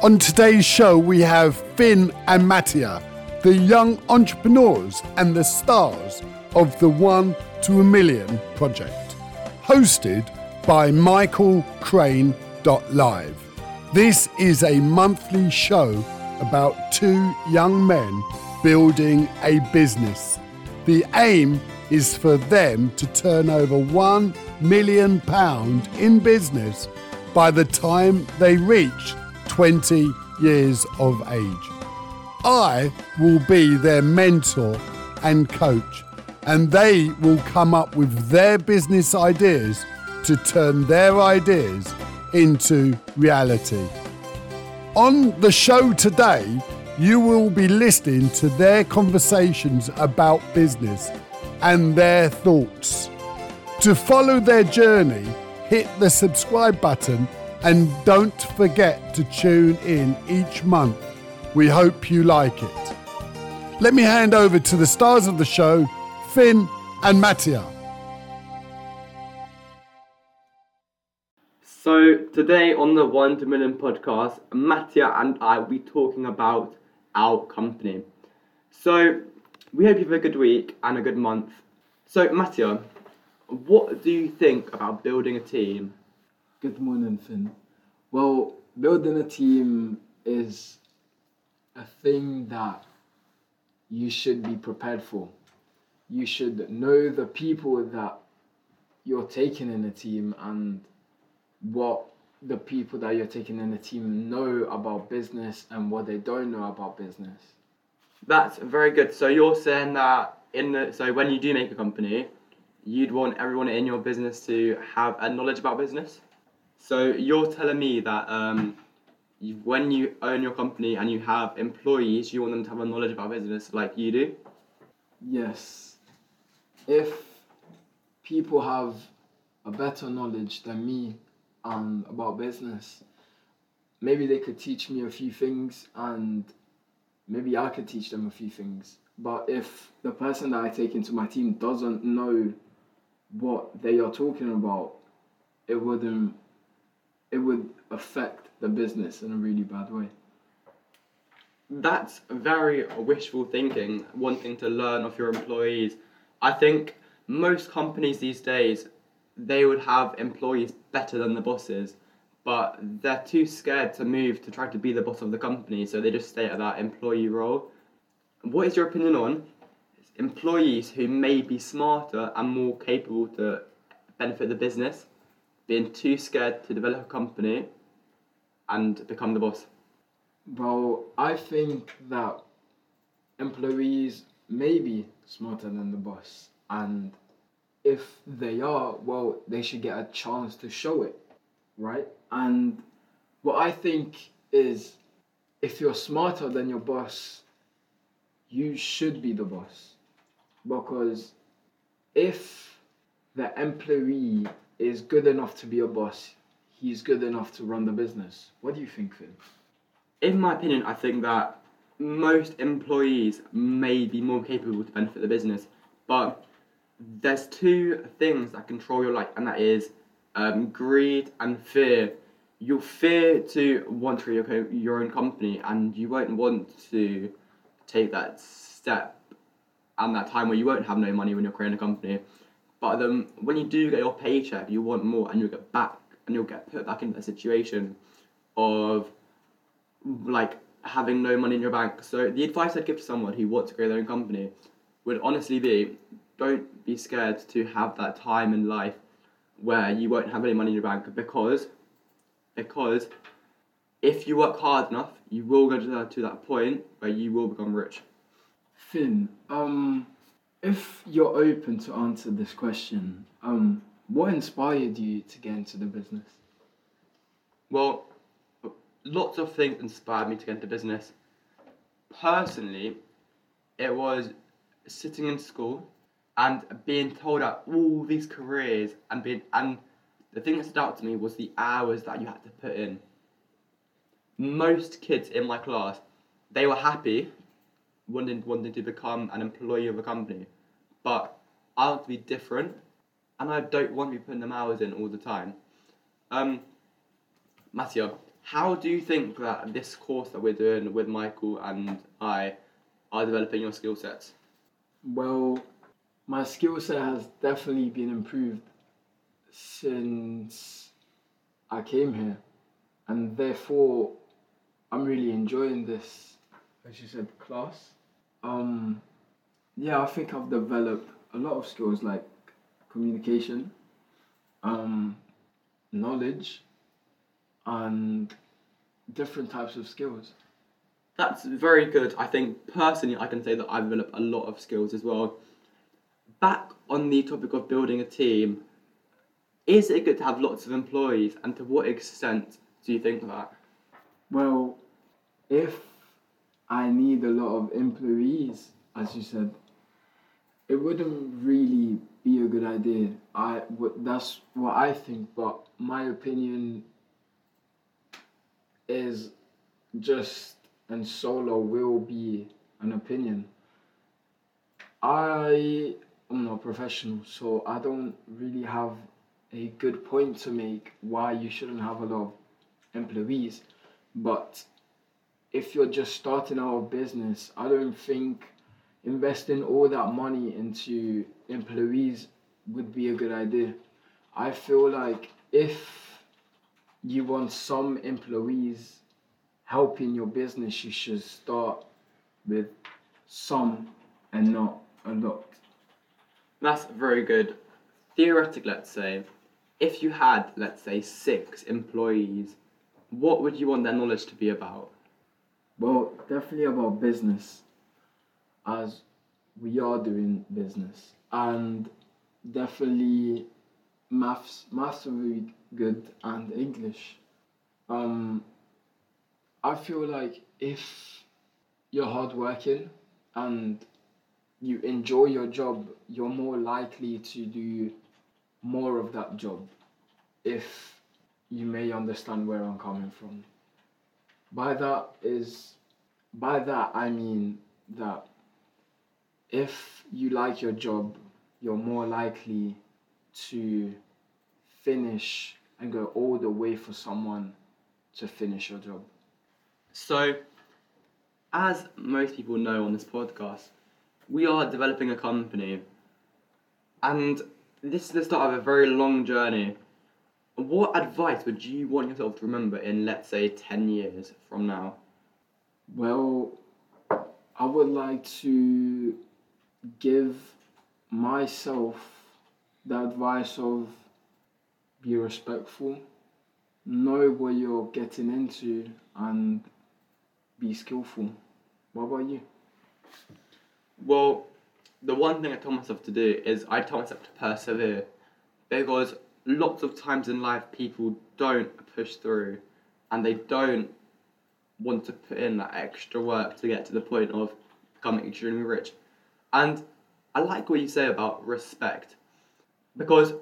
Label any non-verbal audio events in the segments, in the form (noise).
On today's show, we have Finn and Mattia, the young entrepreneurs and the stars of the One to a Million project, hosted by Michael Crane Live. This is a monthly show about two young men building a business. The aim is for them to turn over one million pound in business by the time they reach 20 years of age. I will be their mentor and coach, and they will come up with their business ideas to turn their ideas into reality. On the show today, you will be listening to their conversations about business and their thoughts. To follow their journey, hit the subscribe button and don't forget to tune in each month. We hope you like it. Let me hand over to the stars of the show, Finn and Mattia. So today on the One to Million podcast, Mattia and I will be talking about our company. So we hope you have a good week and a good month. So Mattia, what do you think about building a team? Good morning, Finn. Well, building a team is a thing that you should be prepared for. You should know the people that you're taking in a team and what the people that you're taking in a team know about business and what they don't know about business. That's very good. So you're saying that in the so when you do make a company, you'd want everyone in your business to have a knowledge about business. So you're telling me that um, you, when you own your company and you have employees, you want them to have a knowledge about business like you do. Yes. If people have a better knowledge than me um, about business. Maybe they could teach me a few things and maybe I could teach them a few things. But if the person that I take into my team doesn't know what they are talking about, it wouldn't it would affect the business in a really bad way. That's very wishful thinking, wanting to learn of your employees. I think most companies these days they would have employees better than the bosses, but they're too scared to move to try to be the boss of the company, so they just stay at that employee role. What is your opinion on employees who may be smarter and more capable to benefit the business being too scared to develop a company and become the boss? Well, I think that employees may be smarter than the boss and if they are, well, they should get a chance to show it, right? And what I think is if you're smarter than your boss, you should be the boss. Because if the employee is good enough to be a boss, he's good enough to run the business. What do you think, Finn? In my opinion, I think that most employees may be more capable to benefit the business, but there's two things that control your life, and that is um, greed and fear. You'll fear to want to create your, your own company, and you won't want to take that step and that time where you won't have no money when you're creating a company. But um, when you do get your paycheck, you want more, and you'll get back, and you'll get put back into a situation of like having no money in your bank. So the advice I'd give to someone who wants to create their own company would honestly be don't be scared to have that time in life where you won't have any money in your bank because because if you work hard enough, you will go to that, to that point where you will become rich. Finn, um, if you're open to answer this question, um, what inspired you to get into the business? Well, lots of things inspired me to get into business. Personally, it was sitting in school and being told about all these careers and being and the thing that stood out to me was the hours that you had to put in. Most kids in my class, they were happy wanting wanting to become an employee of a company. But I want to be different and I don't want to be putting them hours in all the time. Um Mattia, How do you think that this course that we're doing with Michael and I are developing your skill sets? Well, my skill set has definitely been improved since I came here, and therefore I'm really enjoying this, as you said, class. Um, yeah, I think I've developed a lot of skills like communication, um, knowledge, and different types of skills. That's very good. I think personally, I can say that I've developed a lot of skills as well. Back on the topic of building a team, is it good to have lots of employees, and to what extent do you think that? Well, if I need a lot of employees, as you said, it wouldn't really be a good idea. I that's what I think, but my opinion is just and solo will be an opinion. I am not professional, so I don't really have a good point to make why you shouldn't have a lot of employees. But if you're just starting out a business, I don't think investing all that money into employees would be a good idea. I feel like if you want some employees helping your business, you should start with some and not a lot. That's very good. Theoretically, let's say, if you had, let's say, six employees, what would you want their knowledge to be about? Well, definitely about business, as we are doing business, and definitely maths. Maths are really good, and English. Um, I feel like if you're hardworking and you enjoy your job, you're more likely to do more of that job if you may understand where I'm coming from. By that is by that I mean that if you like your job, you're more likely to finish and go all the way for someone to finish your job. So, as most people know on this podcast, we are developing a company, and this is the start of a very long journey. What advice would you want yourself to remember in, let's say, 10 years from now? Well, I would like to give myself the advice of be respectful, know what you're getting into, and be skillful. What about you? Well, the one thing I told myself to do is I told myself to persevere because lots of times in life people don't push through and they don't want to put in that extra work to get to the point of becoming extremely rich. And I like what you say about respect because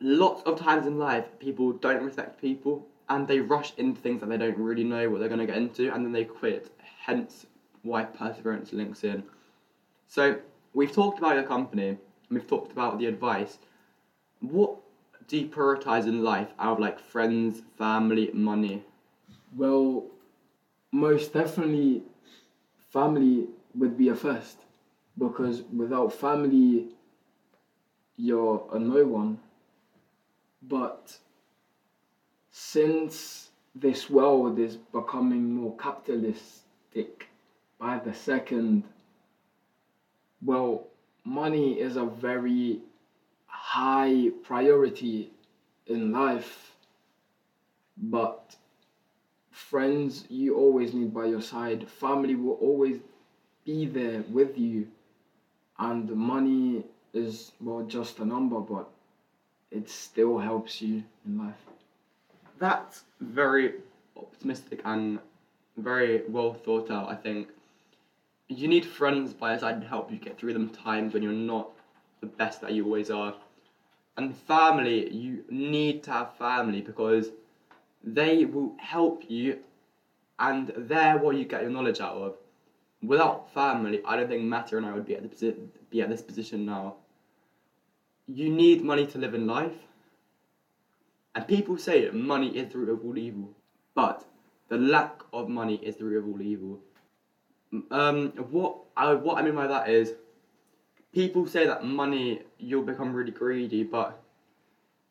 lots of times in life people don't respect people and they rush into things that they don't really know what they're going to get into and then they quit. Hence why perseverance links in. So we've talked about your company and we've talked about the advice. What in life out of like friends, family, money? Well, most definitely, family would be a first because without family, you're a no one. But since this world is becoming more capitalistic by the second, well, money is a very high priority in life, but friends you always need by your side, family will always be there with you, and money is well just a number, but it still helps you in life. That's very optimistic and very well thought out, I think. You need friends by your side to help you get through them times when you're not the best that you always are. And family, you need to have family because they will help you and they're what you get your knowledge out of. Without family, I don't think Mattia and I would be at, the be at this position now. You need money to live in life. And people say money is the root of all evil. But the lack of money is the root of all evil. Um, what I what I mean by that is, people say that money you'll become really greedy, but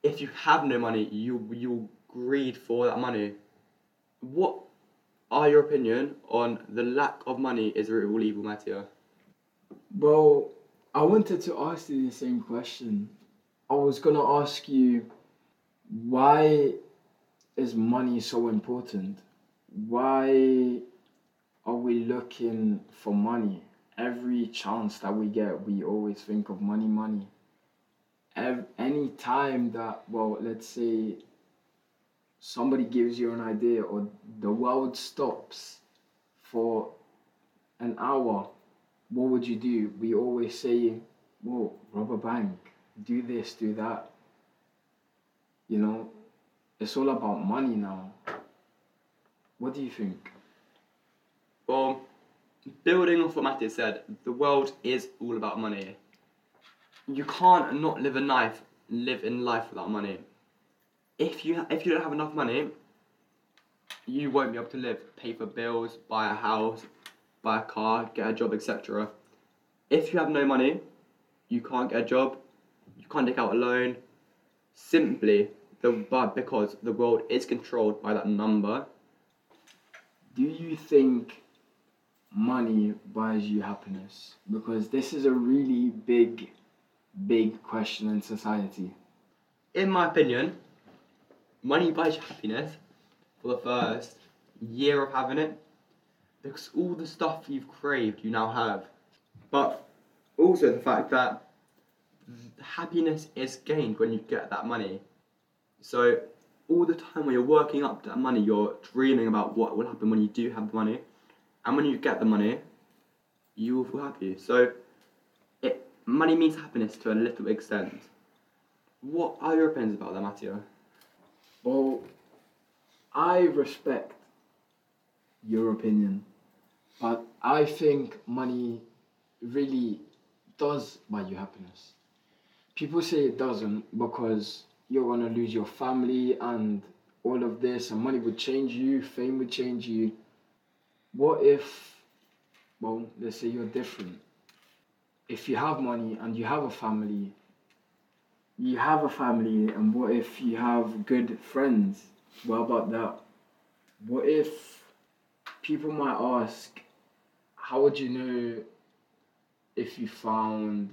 if you have no money, you you'll greed for that money. What are your opinion on the lack of money is of all evil, Mattia? Well, I wanted to ask you the same question. I was gonna ask you why is money so important? Why are we looking for money? Every chance that we get, we always think of money, money. Any time that, well, let's say somebody gives you an idea or the world stops for an hour, what would you do? We always say, well, rob a bank, do this, do that. You know, it's all about money now. What do you think? Well, building off what Mattia said, the world is all about money. You can't not live a life, live in life without money. If you if you don't have enough money, you won't be able to live, pay for bills, buy a house, buy a car, get a job, etc. If you have no money, you can't get a job, you can't take out a loan. Simply, the but because the world is controlled by that number. Do you think money buys you happiness? Because this is a really big, big question in society. in my opinion, money buys you happiness for the first year of having it because all the stuff you've craved you now have. But also the fact that happiness is gained when you get that money. So all the time when you're working up that money, you're dreaming about what will happen when you do have the money. And when you get the money, you will feel happy. So it money means happiness to a little extent. What are your opinions about that, Matteo? Well, I respect your opinion, but I think money really does buy you happiness. People say it doesn't because you're gonna lose your family and all of this, and money would change you, fame would change you. What if, well, let's say you're different. If you have money and you have a family, you have a family, and what if you have good friends? What about that? What if people might ask, how would you know if you found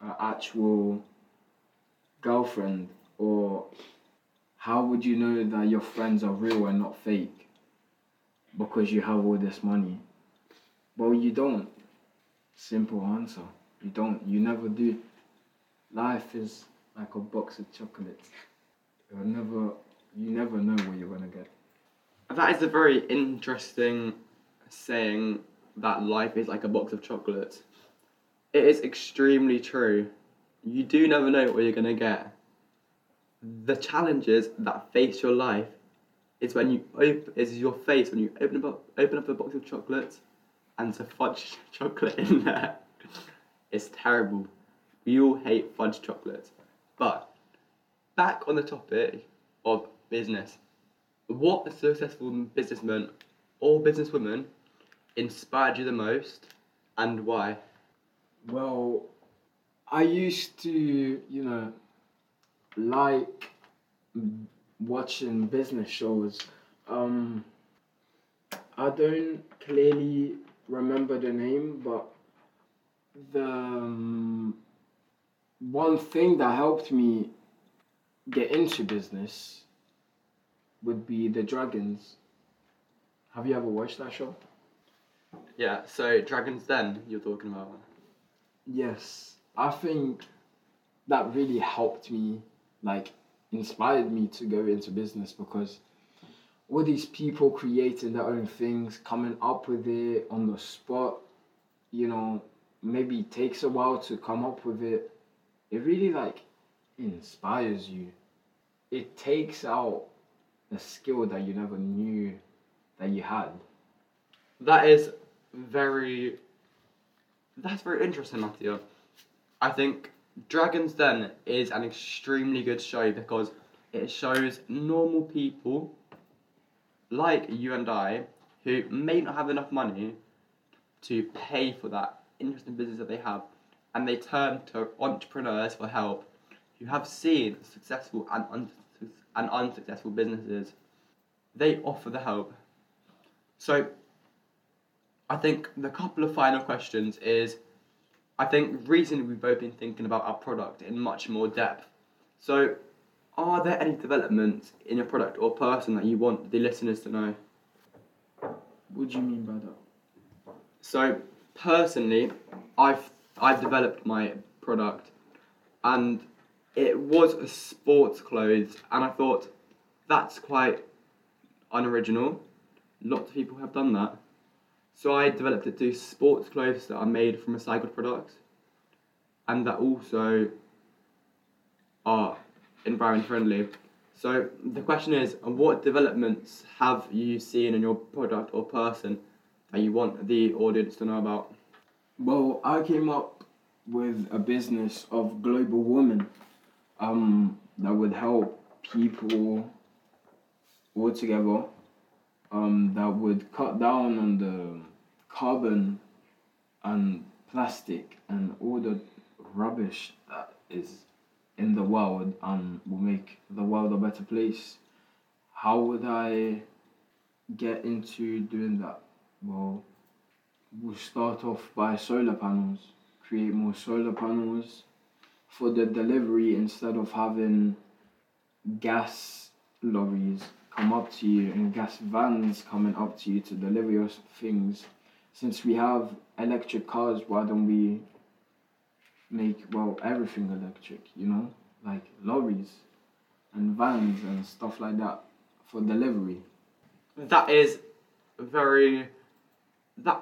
an actual girlfriend? Or how would you know that your friends are real and not fake? Because you have all this money. Well, you don't. Simple answer. You don't. You never do. Life is like a box of chocolates. You'll never, you never know what you're gonna get. That is a very interesting saying that life is like a box of chocolates. It is extremely true. You do never know what you're gonna get. The challenges that face your life is when you op- is your face when you open up open up a box of chocolates and there's fudge (laughs) chocolate in there. It's terrible. We all hate fudge chocolates. But back on the topic of business. What successful businessman or businesswoman inspired you the most and why? Well, I used to, you know, like watching business shows. Um, I don't clearly remember the name, but the um, one thing that helped me get into business would be the Dragons. Have you ever watched that show? Yeah, so Dragon's Den you're talking about. Yes, I think that really helped me, like, inspired me to go into business because all these people creating their own things, coming up with it on the spot, you know, maybe takes a while to come up with it. It really, like, inspires you. It takes out a skill that you never knew that you had. That is very that's very interesting, Matthew. I think Dragon's Den is an extremely good show because it shows normal people like you and I, who may not have enough money to pay for that interesting business that they have, and they turn to entrepreneurs for help who have seen successful and, un- and unsuccessful businesses. They offer the help. So, I think the couple of final questions is I think recently we've both been thinking about our product in much more depth. So, are there any developments in your product or person that you want the listeners to know? What do you mean by that? So, personally, I've I've developed my product, and it was a sports clothes, and I thought that's quite unoriginal. Lots of people have done that. So I developed it to sports clothes that are made from recycled products and that also are environment friendly. So the question is, what developments have you seen in your product or person that you want the audience to know about? Well, I came up with a business of global warming um, that would help people all together um, that would cut down on the carbon and plastic and all the rubbish that is in the world and will make the world a better place. How would I get into doing that? Well, we'll start off by solar panels, create more solar panels for the delivery instead of having gas lorries come up to you and gas vans coming up to you to deliver your things. Since we have electric cars, why don't we make well everything electric? You know, like lorries and vans and stuff like that for delivery. That is very that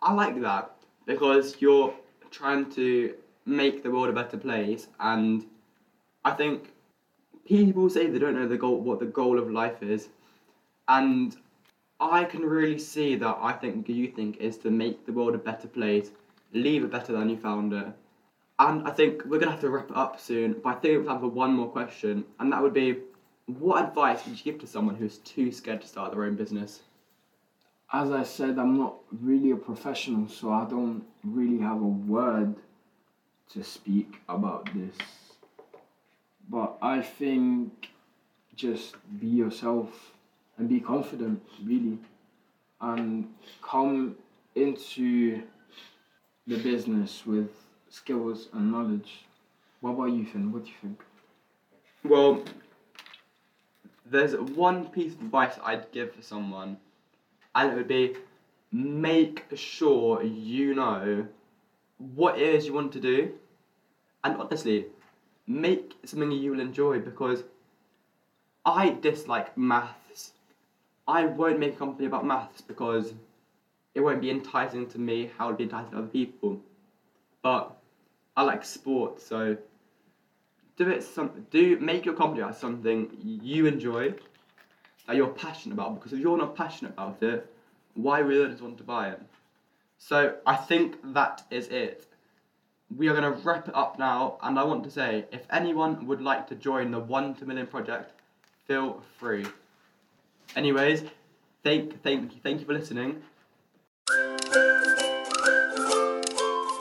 I like that because you're trying to make the world a better place and I think people say they don't know the goal what the goal of life is and I can really see that I think you think is to make the world a better place, leave it better than you found it. And I think we're gonna have to wrap it up soon, but I think we have time for one more question, and that would be what advice would you give to someone who's too scared to start their own business? As I said, I'm not really a professional, so I don't really have a word to speak about this. But I think just be yourself and be confident, really, and come into the business with skills and knowledge. What about you, Finn? What do you think? Well, there's one piece of advice I'd give for someone, and it would be make sure you know what it is you want to do, and honestly, make something you will enjoy because I dislike maths. I won't make a company about maths because it won't be enticing to me how it'll be enticing to other people. But I like sports, so do it some do make your company out something you enjoy that you're passionate about because if you're not passionate about it, why would others want to buy it? So I think that is it. We are going to wrap it up now, and I want to say if anyone would like to join the One to Million project, feel free. Anyways, thank thank thank you for listening.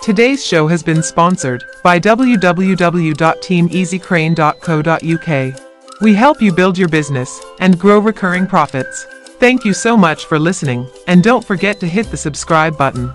Today's show has been sponsored by www.teameasycrane.co.uk. We help you build your business and grow recurring profits. Thank you so much for listening, and don't forget to hit the subscribe button.